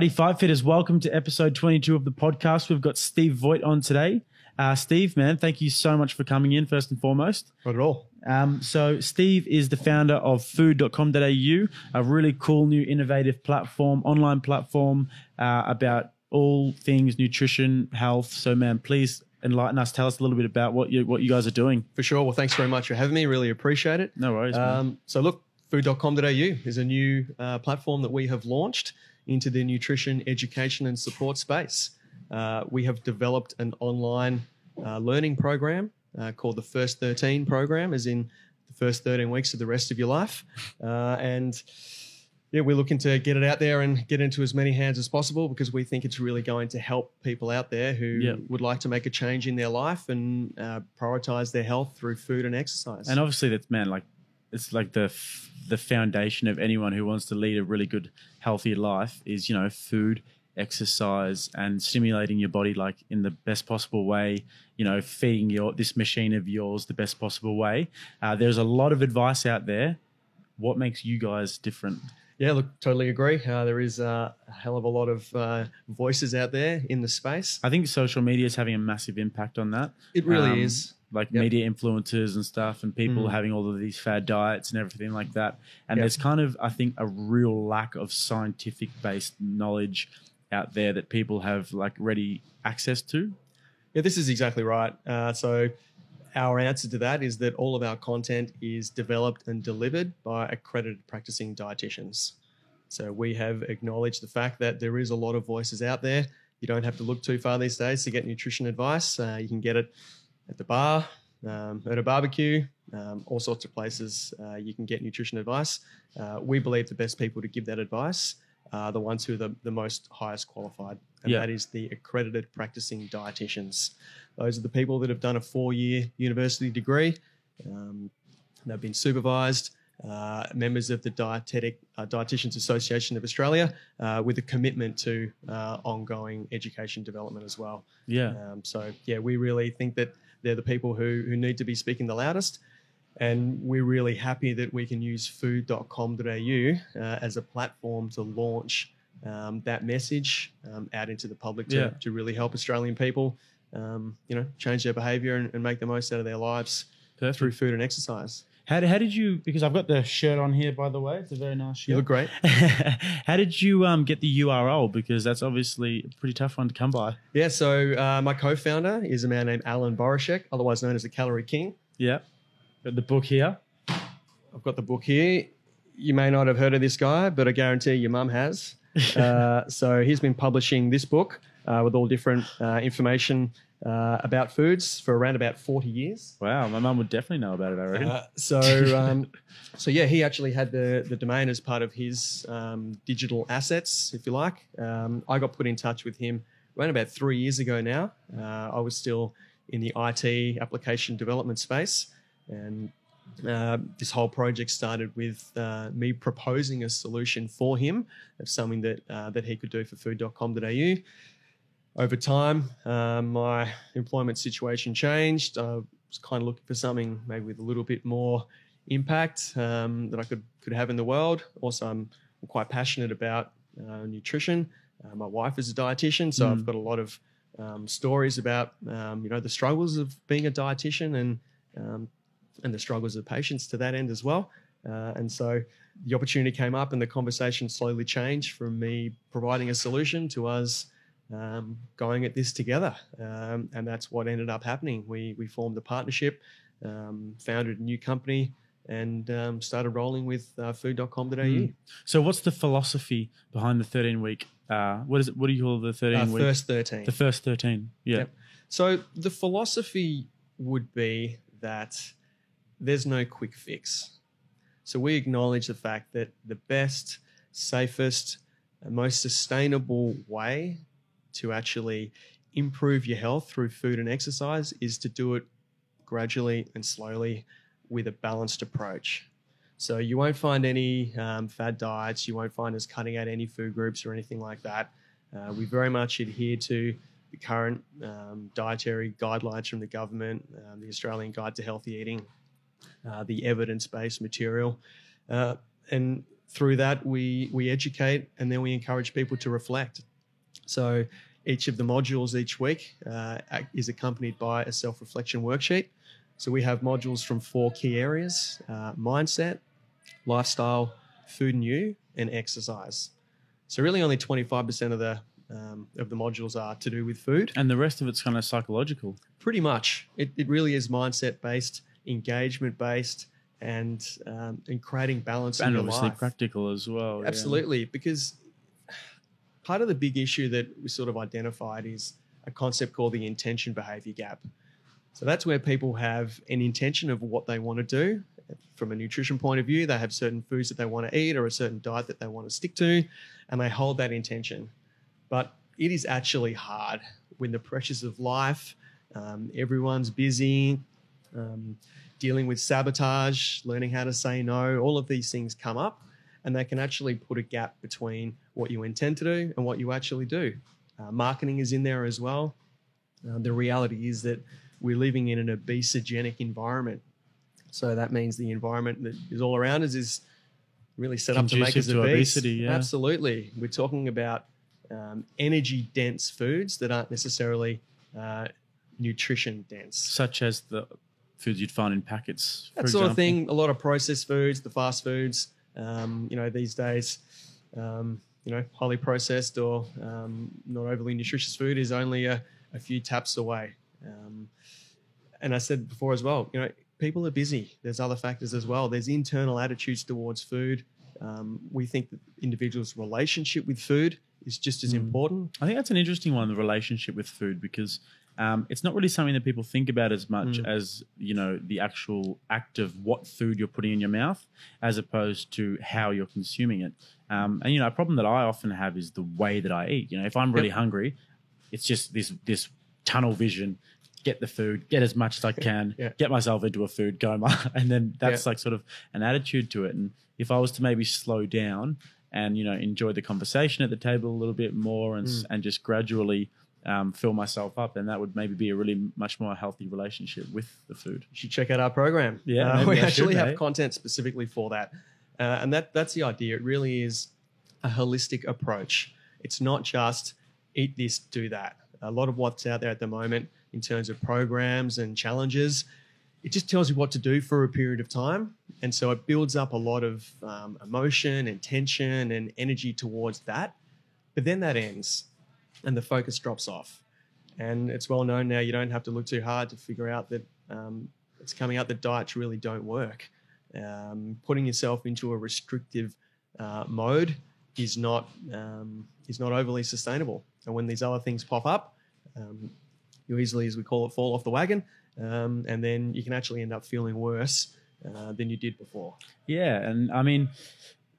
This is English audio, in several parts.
Alrighty, Fight Fitters, welcome to episode 22 of the podcast. We've got Steve Vott on today. Uh, Steve, man, thank you so much for coming in, first and foremost. Not at all. Um, so, Steve is the founder of food.com.au, a really cool new innovative platform, online platform uh, about all things nutrition, health. So, man, please enlighten us. Tell us a little bit about what you what you guys are doing. For sure. Well, thanks very much for having me. Really appreciate it. No worries. man. Um, so, look, food.com.au is a new uh, platform that we have launched into the nutrition, education, and support space. Uh, we have developed an online uh, learning program uh, called the First 13 program, as in the first 13 weeks of the rest of your life. Uh, and yeah, we're looking to get it out there and get into as many hands as possible because we think it's really going to help people out there who Yeah. would like to make a change in their life and uh, prioritize their health through food and exercise. And obviously, that's man, like it's like the f- the foundation of anyone who wants to lead a really good, healthy life is you know food, exercise, and stimulating your body like in the best possible way. You know, feeding your this machine of yours the best possible way. Uh, there's a lot of advice out there. What makes you guys different? Yeah, look, totally agree. Uh, there is uh, a hell of a lot of uh, voices out there in the space. I think social media is having a massive impact on that. It really Um, is. Like Yep. media influencers and stuff and people Mm. having all of these fad diets and everything like that and Yep. there's kind of i think a real lack of scientific based knowledge out there that people have like ready access to Yeah, this is exactly right. Uh, so, our answer to that is that all of our content is developed and delivered by accredited practicing dietitians. So, we have acknowledged the fact that there is a lot of voices out there. You don't have to look too far these days to get nutrition advice. Uh, you can get it at the bar, um, at a barbecue, um, all sorts of places uh, you can get nutrition advice. Uh, we believe the best people to give that advice are the ones who are the, the most highest qualified, and Yeah. that is the accredited practicing dietitians. Those are the people that have done a four year university degree. Um, they've been supervised. Uh, members of the Dietetic uh, Dietitians Association of Australia, uh, with a commitment to uh, ongoing education development as well. yeah Um, so yeah, we really think that they're the people who who need to be speaking the loudest, and we're really happy that we can use food.com.au uh, as a platform to launch um, that message um, out into the public to, Yeah. to really help Australian people, um, you know, change their behaviour and, and make the most out of their lives perfect through food and exercise. How, how did you because i've got the shirt on here by the way it's a very nice shirt You look great. how did you um, get the url because that's obviously a pretty tough one to come by Yeah, so uh, my co-founder is a man named Allan Borushek, otherwise known as the Calorie King. yeah got the book here I've got the book here. You may not have heard of this guy, but I guarantee your mum has. uh, so he's been publishing this book uh, with all different uh, information uh, about foods for around about 40 years. wow my mum would definitely know about it i reckon Uh, so, um, so yeah, he actually had the, the domain as part of his um, digital assets, if you like. Um, I got put in touch with him around about three years ago now. Uh, I was still in the IT application development space, and uh, this whole project started with uh, me proposing a solution for him of something that uh, that he could do for food.com.au. Over time, uh, my employment situation changed. I was kind of looking for something maybe with a little bit more impact um, that I could could have in the world. Also, I'm, I'm quite passionate about uh, nutrition. Uh, my wife is a dietitian, so Mm. I've got a lot of um, stories about um, you know the struggles of being a dietitian and um, and the struggles of patients to that end as well. Uh, and so the opportunity came up, and the conversation slowly changed from me providing a solution to us um, going at this together. Um, and that's what ended up happening. We we formed a partnership, um, founded a new company, and um, started rolling with uh, food.com.au. Mm. So, what's the philosophy behind the 13 week? Uh, what is it? What do you call the 13 Uh, week? first 13. the first 13. Yeah. Yep. So the philosophy would be that there's no quick fix. So we acknowledge the fact that the best, safest, and most sustainable way to actually improve your health through food and exercise is to do it gradually and slowly with a balanced approach. So you won't find any um, fad diets. You won't find us cutting out any food groups or anything like that. Uh, we very much adhere to the current um, dietary guidelines from the government, um, the Australian Guide to Healthy Eating, uh, the evidence-based material, uh, and through that, we we educate and then we encourage people to reflect. So each of the modules each week uh, is accompanied by a self reflection worksheet. So we have modules from four key areas uh, mindset, lifestyle, food and you, and exercise. So really, only 25% of the um, of the modules are to do with food, and the rest of it's kind of psychological. Pretty much, it, it really is mindset based, engagement based, and um, and creating balance and in obviously life. practical as well. Absolutely, yeah. because part of the big issue that we sort of identified is a concept called the intention behavior gap. So that's where people have an intention of what they want to do from a nutrition point of view. They have certain foods that they want to eat or a certain diet that they want to stick to, and they hold that intention. But it is actually hard when the pressures of life, um, everyone's busy, um, dealing with sabotage, learning how to say no, all of these things come up and they can actually put a gap between what you intend to do and what you actually do. Uh, marketing is in there as well. Uh, the reality is that we're living in an obesogenic environment. So that means the environment that is all around us is really set up to make us to obese. Obesity, yeah. Absolutely. We're talking about um, energy dense foods that aren't necessarily uh, nutrition dense. Such as the foods you'd find in packets. That sort example. of thing. A lot of processed foods, the fast foods. Um, you know, these days, um, you know, highly processed or um, not overly nutritious food is only a, a few taps away. Um, and I said before as well, you know, people are busy. There's other factors as well. There's internal attitudes towards food. Um, we think that individuals' relationship with food is just as mm. important. I think that's an interesting one, the relationship with food, because um, it's not really something that people think about as much mm. as you know the actual act of what food you're putting in your mouth, as opposed to how you're consuming it. Um, and you know, a problem that I often have is the way that I eat. You know, if I'm really yep. hungry, it's just this this tunnel vision. Get the food, get as much as I can, yeah. get myself into a food coma, and then that's yeah. like sort of an attitude to it. And if I was to maybe slow down and you know enjoy the conversation at the table a little bit more and mm. and just gradually um, fill myself up, and that would maybe be a really much more healthy relationship with the food. You should check out our program. Yeah, uh, we I actually should, have content specifically for that, uh, and that that's the idea. It really is a holistic approach. It's not just eat this, do that. A lot of what's out there at the moment in terms of programs and challenges, it just tells you what to do for a period of time, and so it builds up a lot of um, emotion and tension and energy towards that. But then that ends and the focus drops off. And it's well known now you don't have to look too hard to figure out that um, it's coming out that diets really don't work. Um, putting yourself into a restrictive uh, mode is not um, is not overly sustainable. And when these other things pop up, um, you easily, as we call it, fall off the wagon, um, and then you can actually end up feeling worse uh, than you did before. Yeah, and I mean,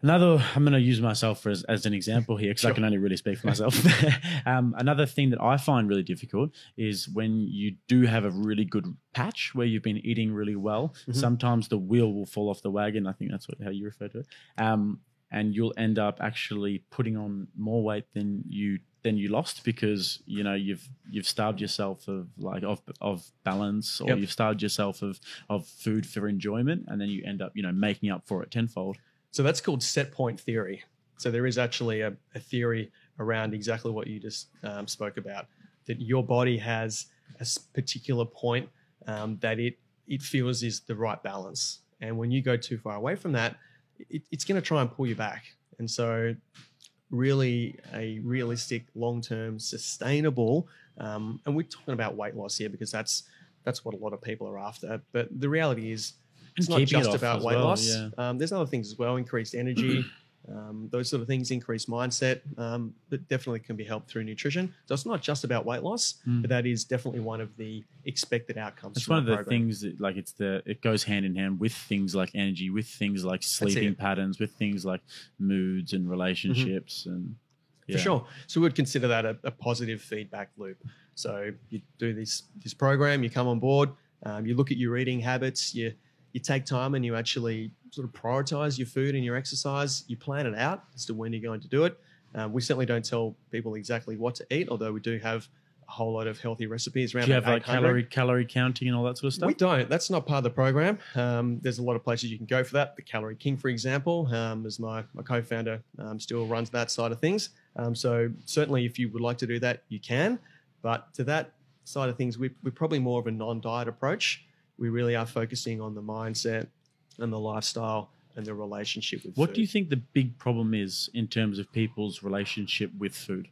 Another, I'm going to use myself as, as an example here because sure. I can only really speak for myself. um, another thing that I find really difficult is when you do have a really good patch where you've been eating really well. Mm-hmm. Sometimes the wheel will fall off the wagon. I think that's what how you refer to it. Um, and you'll end up actually putting on more weight than you than you lost because you know you've you've starved yourself of like of of balance or yep. you've starved yourself of of food for enjoyment and then you end up you know making up for it tenfold so that's called set point theory. So there is actually a, a theory around exactly what you just um, spoke about that your body has a particular point um, that it it feels is the right balance, and when you go too far away from that, it, it's going to try and pull you back. And so, really, a realistic, long term, sustainable, um, and we're talking about weight loss here because that's that's what a lot of people are after. But the reality is, it's not just it about weight well, loss. Yeah. Um, there's other things as well, increased energy, um, those sort of things, increased mindset um, that definitely can be helped through nutrition. So it's not just about weight loss, mm. but that is definitely one of the expected outcomes. It's one of the program. things that like it's the it goes hand in hand with things like energy, with things like sleeping patterns, with things like moods and relationships mm-hmm. and yeah. for sure. So we'd consider that a, a, positive feedback loop. So you do this this program, you come on board, um, you look at your eating habits, you you take time and you actually sort of prioritize your food and your exercise. You plan it out as to when you're going to do it. Um, we certainly don't tell people exactly what to eat, although we do have a whole lot of healthy recipes around. Do you have like calorie calorie counting and all that sort of stuff? We don't. That's not part of the program. Um, there's a lot of places you can go for that. The Calorie King, for example, um, as my, my co-founder um, still runs that side of things. Um, so certainly, if you would like to do that, you can. But to that side of things, we, we're probably more of a non-diet approach. We really are focusing on the mindset and the lifestyle and the relationship with food. What food. do you think the big problem is in terms of people's relationship with food?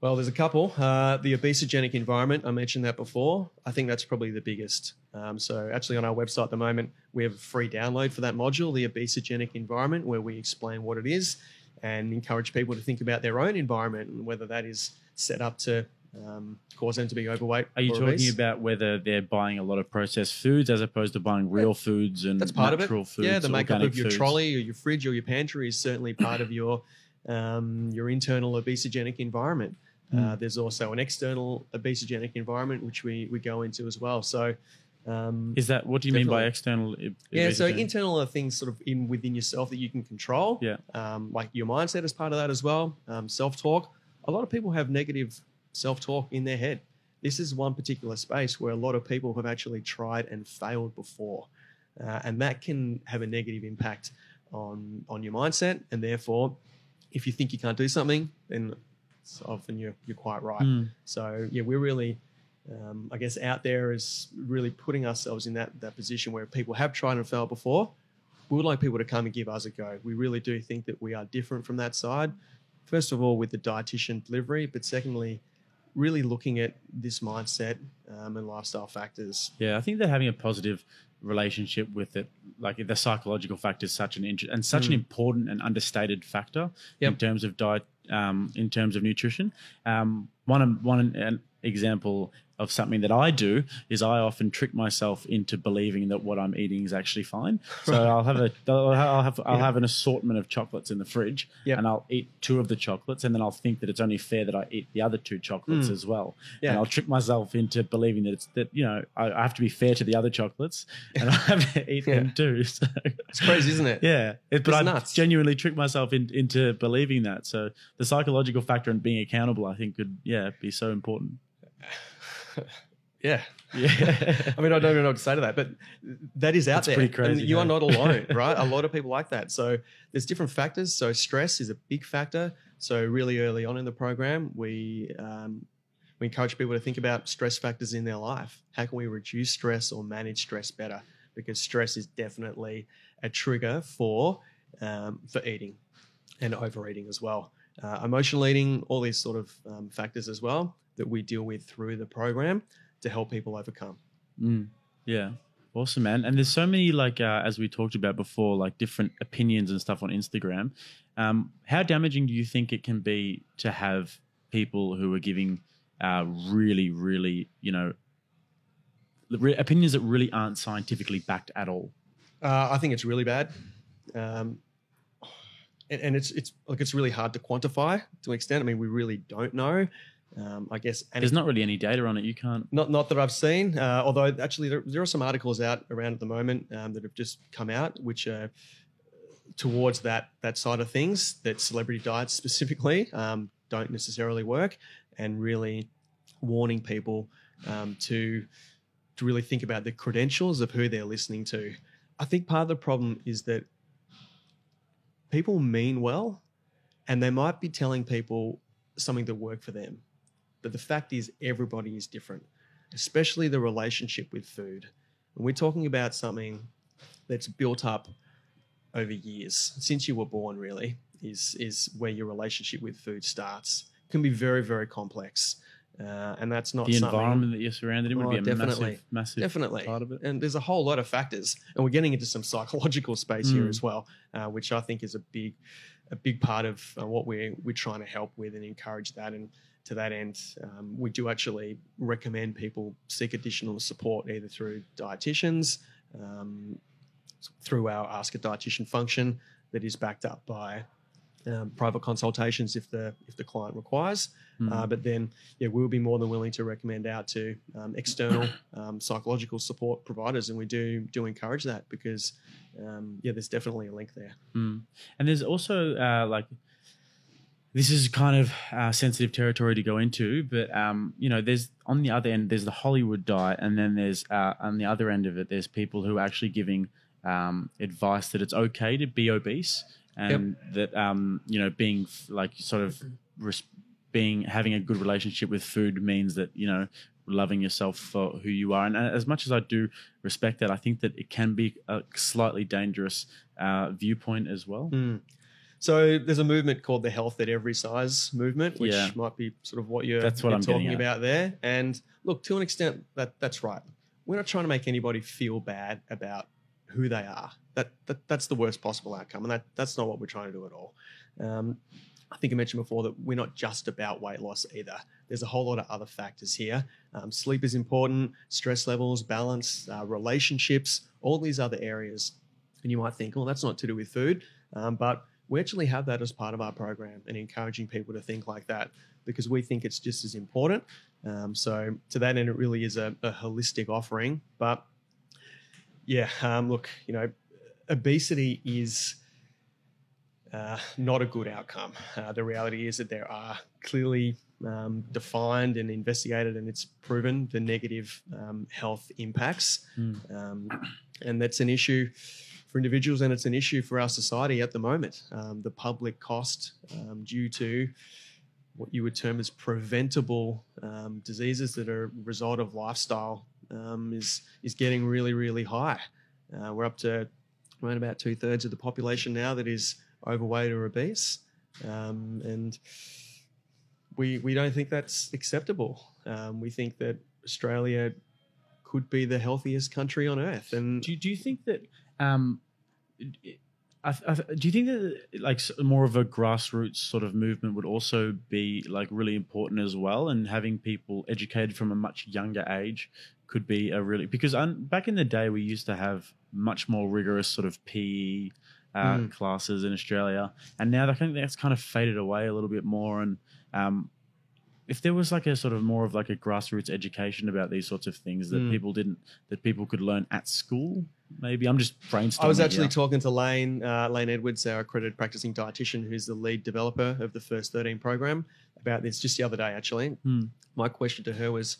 Well, there's a couple. Uh, the obesogenic environment, I mentioned that before. I think that's probably the biggest. Um, so, actually, on our website at the moment, we have a free download for that module, the obesogenic environment, where we explain what it is and encourage people to think about their own environment and whether that is set up to um, cause them to be overweight. Are you talking obese. about whether they're buying a lot of processed foods as opposed to buying real foods and That's part of it. natural foods? yeah, the makeup organic of your foods? trolley or your fridge or your pantry is certainly part of your um, your internal obesogenic environment. Uh, Mm. there's also an external obesogenic environment which we we go into as well. So. Um, Is that what do you mean by external? yeah, so internal are things sort of in within yourself that you can control. Yeah. Um, like your mindset is part of that as well. Um, self talk. A lot of people have negative self talk in their head. This is one particular space where a lot of people have actually tried and failed before, uh, and that can have a negative impact on on your mindset. And therefore, if you think you can't do something, then it's often you're you're quite right. Mm. So yeah, we're really, um, I guess, out there is really putting ourselves in that that position where people have tried and failed before. We would like people to come and give us a go. We really do think that we are different from that side. First of all, with the dietitian delivery, but secondly, really looking at this mindset um, and lifestyle factors. Yeah, I think that having a positive relationship with it, like the psychological factor, is such an inter- and such an Mm. important and understated factor in terms of diet, um, in terms of nutrition. Um, one one an example of something that I do is I often trick myself into believing that what I'm eating is actually fine. So Right. I'll have a I'll have I'll have, Yeah. have an assortment of chocolates in the fridge, Yep. and I'll eat two of the chocolates, and then I'll think that it's only fair that I eat the other two chocolates Mm. as well. Yeah. And I'll trick myself into believing that it's that you know I, I have to be fair to the other chocolates, and I have to eat Yeah. them too. So, It's crazy, isn't it? yeah, it, but It's I nuts. genuinely trick myself in, into believing that. So the psychological factor and being accountable, I think, could yeah be so important. Yeah. Yeah. I mean, I don't even know what to say to that, but that is out That's there. pretty crazy, And you are not alone, right? A lot of people like that. So there's different factors. So stress is a big factor. So really early on in the program, we um, we encourage people to think about stress factors in their life. How can we reduce stress or manage stress better? Because stress is definitely a trigger for um, for eating and overeating as well. Uh, emotional eating, all these sort of um, factors as well that we deal with through the program to help people overcome. Mm, yeah. Awesome, man. And there's so many, like, uh, as we talked about before, like different opinions and stuff on Instagram. Um, how damaging do you think it can be to have people who are giving uh, really, really, you know, re- opinions that really aren't scientifically backed at all? Uh, I think it's really bad, um, and, and it's it's like it's really hard to quantify to an extent. I mean, we really don't know. Um, I guess, and There's not really any data on it. You can't. not not that I've seen. Uh, although actually, there, there are some articles out around at the moment um, that have just come out, which are towards that that side of things. That celebrity diets specifically um, don't necessarily work, and really warning people um, to to really think about the credentials of who they're listening to. I think part of the problem is that people mean well, and they might be telling people something to work for them. But the fact is, everybody is different, especially the relationship with food. And we're talking about something that's built up over years, since you were born, really, is, is where your relationship with food starts. It can be very, very complex. Uh, and that's not The environment that you're surrounded in would Oh, be a definitely. massive, massive Definitely. part of it. And there's a whole lot of factors, and we're getting into some psychological space here Mm. as well, uh, which I think is a big, a big part of uh, what we're we're trying to help with and encourage that. And to that end, um, we do actually recommend people seek additional support either through dietitians, um, through our Ask a Dietitian function that is backed up by um, private consultations if the if the client requires. Mm. Uh, but then, yeah, we'll be more than willing to recommend out to um, external um, psychological support providers, and we do do encourage that because, um, yeah, there's definitely a link there. Mm. And there's also uh, like this is kind of uh, sensitive territory to go into, but um, you know, there's on the other end, there's the Hollywood diet, and then there's uh, on the other end of it, there's people who are actually giving um, advice that it's okay to be obese, and that um, you know, being f- like sort of res- being having a good relationship with food means that you know loving yourself for who you are. And uh, as much as I do respect that, I think that it can be a slightly dangerous uh, viewpoint as well. Mm. So there's a movement called the Health at Every Size movement, which Yeah. might be sort of what you're, That's what you're I'm talking about there. And look, to an extent, that that's right. We're not trying to make anybody feel bad about who they are. That, that that's the worst possible outcome, and that that's not what we're trying to do at all. Um, I think I mentioned before that we're not just about weight loss either. There's a whole lot of other factors here. Um, sleep is important, stress levels, balance, uh, relationships, all these other areas. And you might think, well, that's not to do with food. Um, but we actually have that as part of our program and encouraging people to think like that because we think it's just as important. Um, so, to that end, it really is a, a holistic offering. But yeah, um, look, you know, obesity is uh, not a good outcome. Uh, the reality is that there are clearly um, defined and investigated, and it's proven the negative um, health impacts. Mm. Um, and that's an issue for individuals, and it's an issue for our society at the moment. Um, the public cost um, due to what you would term as preventable um, diseases that are a result of lifestyle um, is is getting really, really high. Uh, we're up to around about two thirds of the population now that is overweight or obese, um, and we we don't think that's acceptable. Um, we think that Australia could be the healthiest country on earth, and Do do you think that um, I, I, do you think that like more of a grassroots sort of movement would also be like really important as well, and having people educated from a much younger age could be a really because un, back in the day we used to have much more rigorous sort of PE uh, Mm. classes in Australia, and now I think that's kind of faded away a little bit more. And um, if there was like a sort of more of like a grassroots education about these sorts of things that Mm. people didn't that people could learn at school, maybe I'm just brainstorming. I was actually here. talking to Lane uh, Lane Edwards, our accredited practicing dietitian, who's the lead developer of the First 13 program, about this just the other day. Actually, Hmm. my question to her was,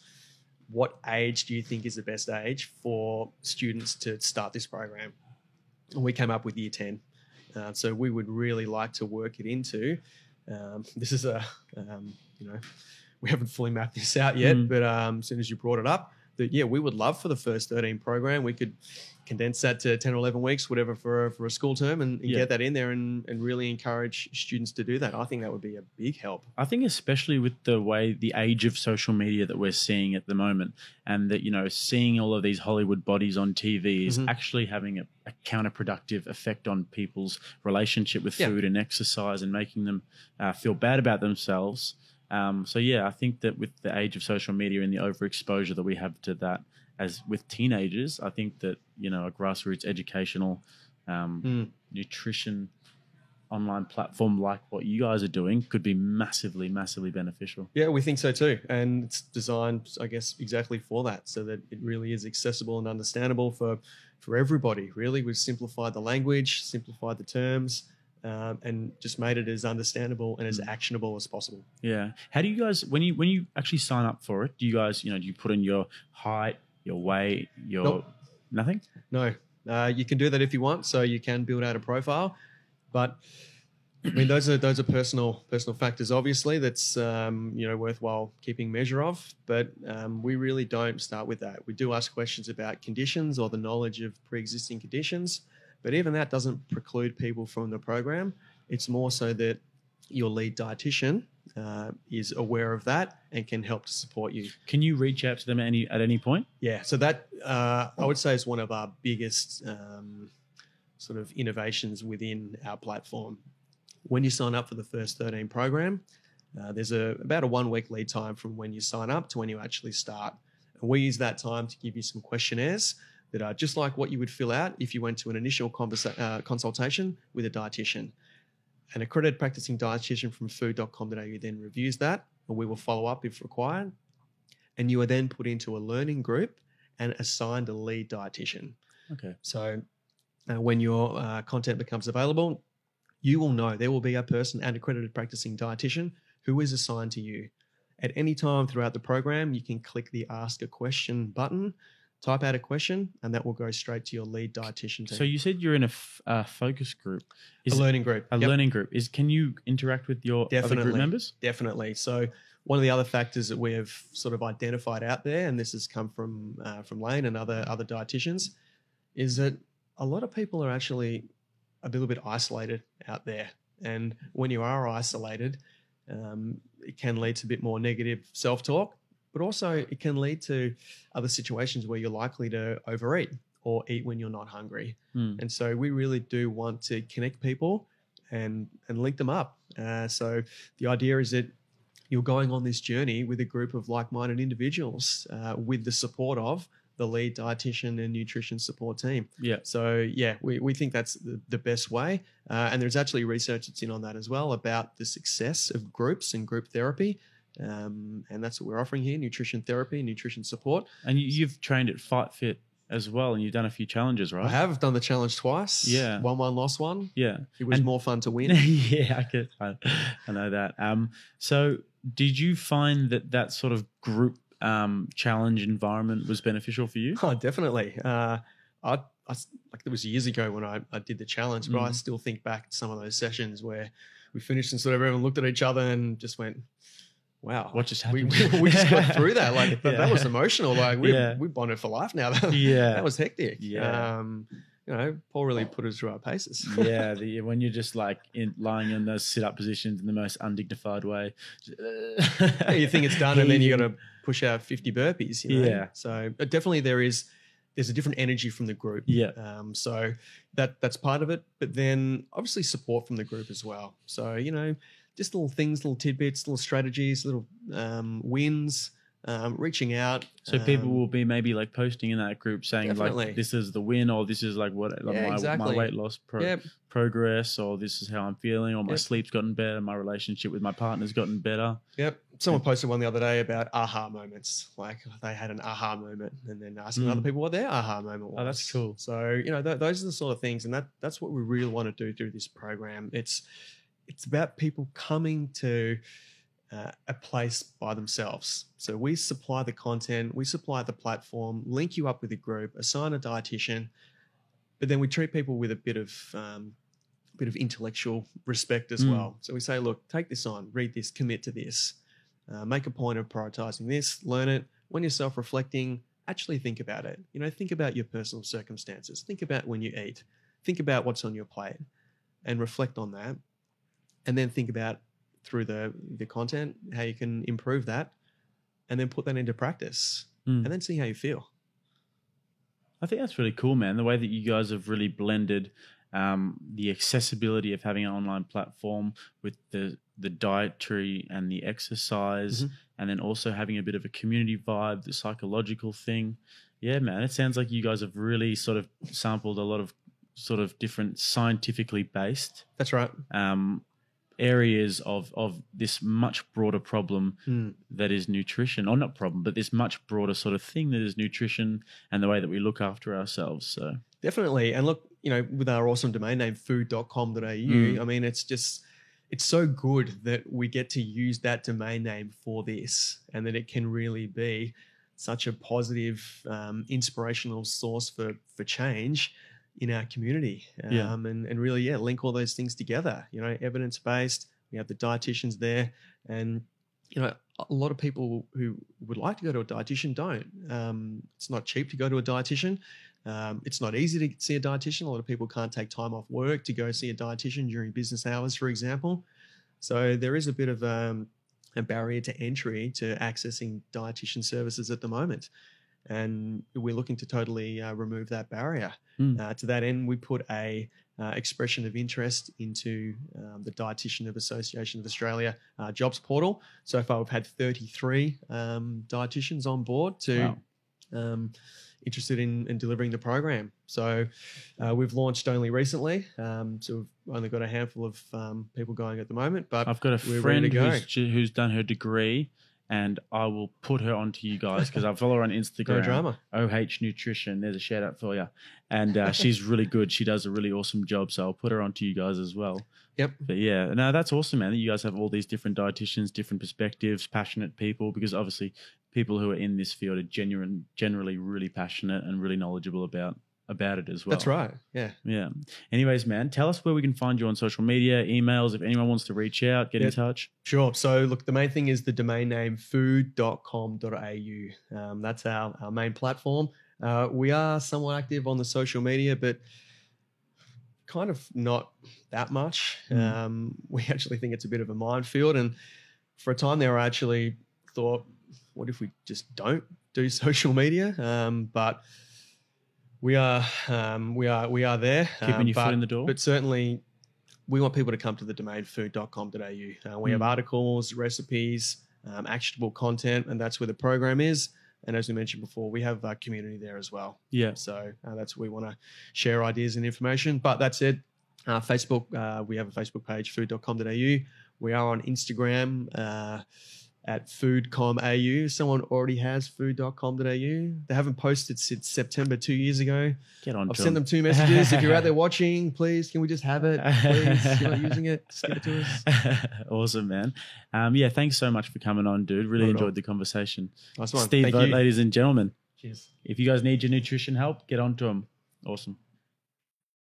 "What age do you think is the best age for students to start this program?" And we came up with year 10. Uh, so we would really like to work it into. Um, this is a, um, you know, we haven't fully mapped this out yet, Mm. but um, as soon as you brought it up, that yeah, we would love for the first 13 program. We could condense that to 10 or 11 weeks, whatever, for, a- for a school term and, and Yeah. get that in there and, and really encourage students to do that. I think that would be a big help. I think especially with the way the age of social media that we're seeing at the moment, and that you know seeing all of these Hollywood bodies on TV is Mhm. actually having a, a counterproductive effect on people's relationship with Yeah. food and exercise, and making them uh, feel bad about themselves. Um, so yeah, I think that with the age of social media and the overexposure that we have to that, as with teenagers, I think that you know a grassroots educational um, Mm. nutrition online platform like what you guys are doing could be massively, massively beneficial. Yeah, we think so too. And it's designed, I guess, exactly for that, so that it really is accessible and understandable for, for everybody. Really, we've simplified the language, simplified the terms, um, and just made it as understandable and as Mm. actionable as possible. Yeah. How do you guys when you when you actually sign up for it? Do you guys you know do you put in your height, your weight, your Nope. nothing? No, uh, you can do that if you want. So you can build out a profile, but I mean those are those are personal personal factors. Obviously, that's um, you know worthwhile keeping measure of. But um, we really don't start with that. We do ask questions about conditions or the knowledge of pre-existing conditions, but even that doesn't preclude people from the program. It's more so that your lead dietitian uh, is aware of that and can help to support you. Can you reach out to them at any at any point? Yeah, so that uh, I would say is one of our biggest um, sort of innovations within our platform. When you sign up for the first 13 program, uh, there's a about a one week lead time from when you sign up to when you actually start. And we use that time to give you some questionnaires that are just like what you would fill out if you went to an initial conversa- uh, consultation with a dietitian. An accredited practicing dietitian from food.com.au then reviews that, and we will follow up if required. And you are then put into a learning group and assigned a lead dietitian. Okay. So uh, when your uh, content becomes available, you will know there will be a person, an accredited practicing dietitian, who is assigned to you. At any time throughout the program, you can click the Ask a Question button, type out a question, and that will go straight to your lead dietitian team. So you said you're in a f- uh, focus group. Is a learning group. a Yep. learning group? Is can you interact with your other Definitely. group members? Definitely. So one of the other factors that we have sort of identified out there, and this has come from uh, from Lane and other other dietitians, is that a lot of people are actually a little bit isolated out there, and when you are isolated, um, it can lead to a bit more negative self talk, but also it can lead to other situations where you're likely to overeat or eat when you're not hungry. Hmm. And so we really do want to connect people and and link them up. Uh, so the idea is that you're going on this journey with a group of like-minded individuals uh, with the support of the lead dietitian and nutrition support team. Yeah. So yeah, we, we think that's the, the best way. Uh, and there's actually research that's in on that as well about the success of groups and group therapy. Um, and that's what we're offering here: nutrition therapy, nutrition support. And you, you've trained at Fight Fit as well, and you've done a few challenges, right? I have done the challenge twice. Yeah. won one, lost one. Yeah. It was And- more fun to win. yeah, I could. I, I know that. Um, so did you find that that sort of group um, challenge environment was beneficial for you? Oh, definitely. Uh, I, I like it was years ago when I, I did the challenge, but I Mhm. still think back to some of those sessions where we finished and sort of everyone looked at each other and just went, "Wow, What just happened? we, we just got through that. Like that, that was emotional. Like we Yeah. we bonded for life now. Yeah. that was hectic. Yeah. Um, you know, Paul really put us through our paces. yeah, the, when you're just like in, lying in those sit-up positions in the most undignified way. Yeah, you think it's done, and then you got to push out 50 burpees. You know? Yeah. So definitely there is there's a different energy from the group. Yeah. Um, so that that's part of it, but then obviously support from the group as well. So you know, just little things, little tidbits, little strategies, little um, wins, um, reaching out. So people um, will be maybe like posting in that group saying Definitely. like this is the win or this is like what like Yeah, my, exactly. my weight loss pro- yeah, progress or this is how I'm feeling or my Yep. sleep's gotten better, my relationship with my partner's gotten better. Yep. Someone posted one the other day about aha moments. Like they had an aha moment, and then asking Mm. other people what their aha moment was. Oh, that's cool. So you know, th- those are the sort of things, and that that's what we really want to do through this program. It's it's about people coming to uh, a place by themselves. So we supply the content, we supply the platform, link you up with a group, assign a dietitian, but then we treat people with a bit of um, bit of intellectual respect as Mm. well. So we say, look, take this on, read this, commit to this, uh, make a point of prioritizing this, learn it. When you're self-reflecting, actually think about it. You know, think about your personal circumstances. Think about when you eat. Think about what's on your plate, and reflect on that. And then think about through the the content how you can improve that, and then put that into practice, Mm. and then see how you feel. I think that's really cool, man. The way that you guys have really blended um, the accessibility of having an online platform with the the dietary and the exercise, Mhm. and then also having a bit of a community vibe, the psychological thing. Yeah, man, it sounds like you guys have really sort of sampled a lot of sort of different scientifically based That's right. um, areas of of this much broader problem Mm. that is nutrition, or not problem, but this much broader sort of thing that is nutrition and the way that we look after ourselves. So Definitely. And look, you know, with our awesome domain name food.com.au, Mm. I mean, it's just it's so good that we get to use that domain name for this and that it can really be such a positive, um, inspirational source for for change in our community. Um, Yeah. and, and really, yeah, link all those things together, you know, evidence based. We have the dietitians there and you know, a lot of people who would like to go to a dietitian don't. Um, it's not cheap to go to a dietitian. Um, it's not easy to see a dietitian. A lot of people can't take time off work to go see a dietitian during business hours, for example. So there is a bit of um, a barrier to entry to accessing dietitian services at the moment. And we're looking to totally uh, remove that barrier. Mm. Uh, to that end, we put a uh, expression of interest into um, the Dietitian of Association of Australia uh, jobs portal. So far, we've had 33 um, dietitians on board to Wow. um, interested in, in delivering the program. So uh, we've launched only recently. Um, so we've only got a handful of um, people going at the moment, but I've got a friend go. who's, who's done her degree and I will put her onto you guys because I follow her on Instagram. No drama. OH Nutrition. There's a shout out for you, and uh, she's really good. She does a really awesome job, so I'll put her onto you guys as well. Yep. But yeah, no, that's awesome, man. That you guys have all these different dietitians, different perspectives, passionate people. Because obviously, people who are in this field are genuine, generally really passionate and really knowledgeable about about it as well. That's right. Yeah. Yeah. Anyways, man, tell us where we can find you on social media, emails, if anyone wants to reach out, get Yeah. in touch. Sure. So, look, the main thing is the domain name food.com.au. Um, that's our, our main platform. Uh, we are somewhat active on the social media, but kind of not that much. Mm. Um, we actually think it's a bit of a minefield. And for a time there, I actually thought, what if we just don't do social media? Um, but we are, um, we are, we are there. Keeping um, your but, foot in the door. But certainly, we want people to come to the domain food.com.au. Uh, we have Mm. articles, recipes, um, actionable content, and that's where the program is. And as we mentioned before, we have a community there as well. yeah. So uh, that's where we want to share ideas and information. But that's it. uh, Facebook, uh, we have a Facebook page, food.com.au. We are on Instagram uh, at foodcomau. Someone already has food.com.au. They haven't posted since September two years ago. Get on. I've sent them two messages. if you're out there watching, please, can we just have it? Please, you're not using it. Just give it to us. awesome, man. Um, yeah, thanks so much for coming on, dude. Really Not enjoyed the conversation. Nice one. Steve, Thank Vott, ladies and gentlemen, Cheers. if you guys need your nutrition help, get on to them. Awesome.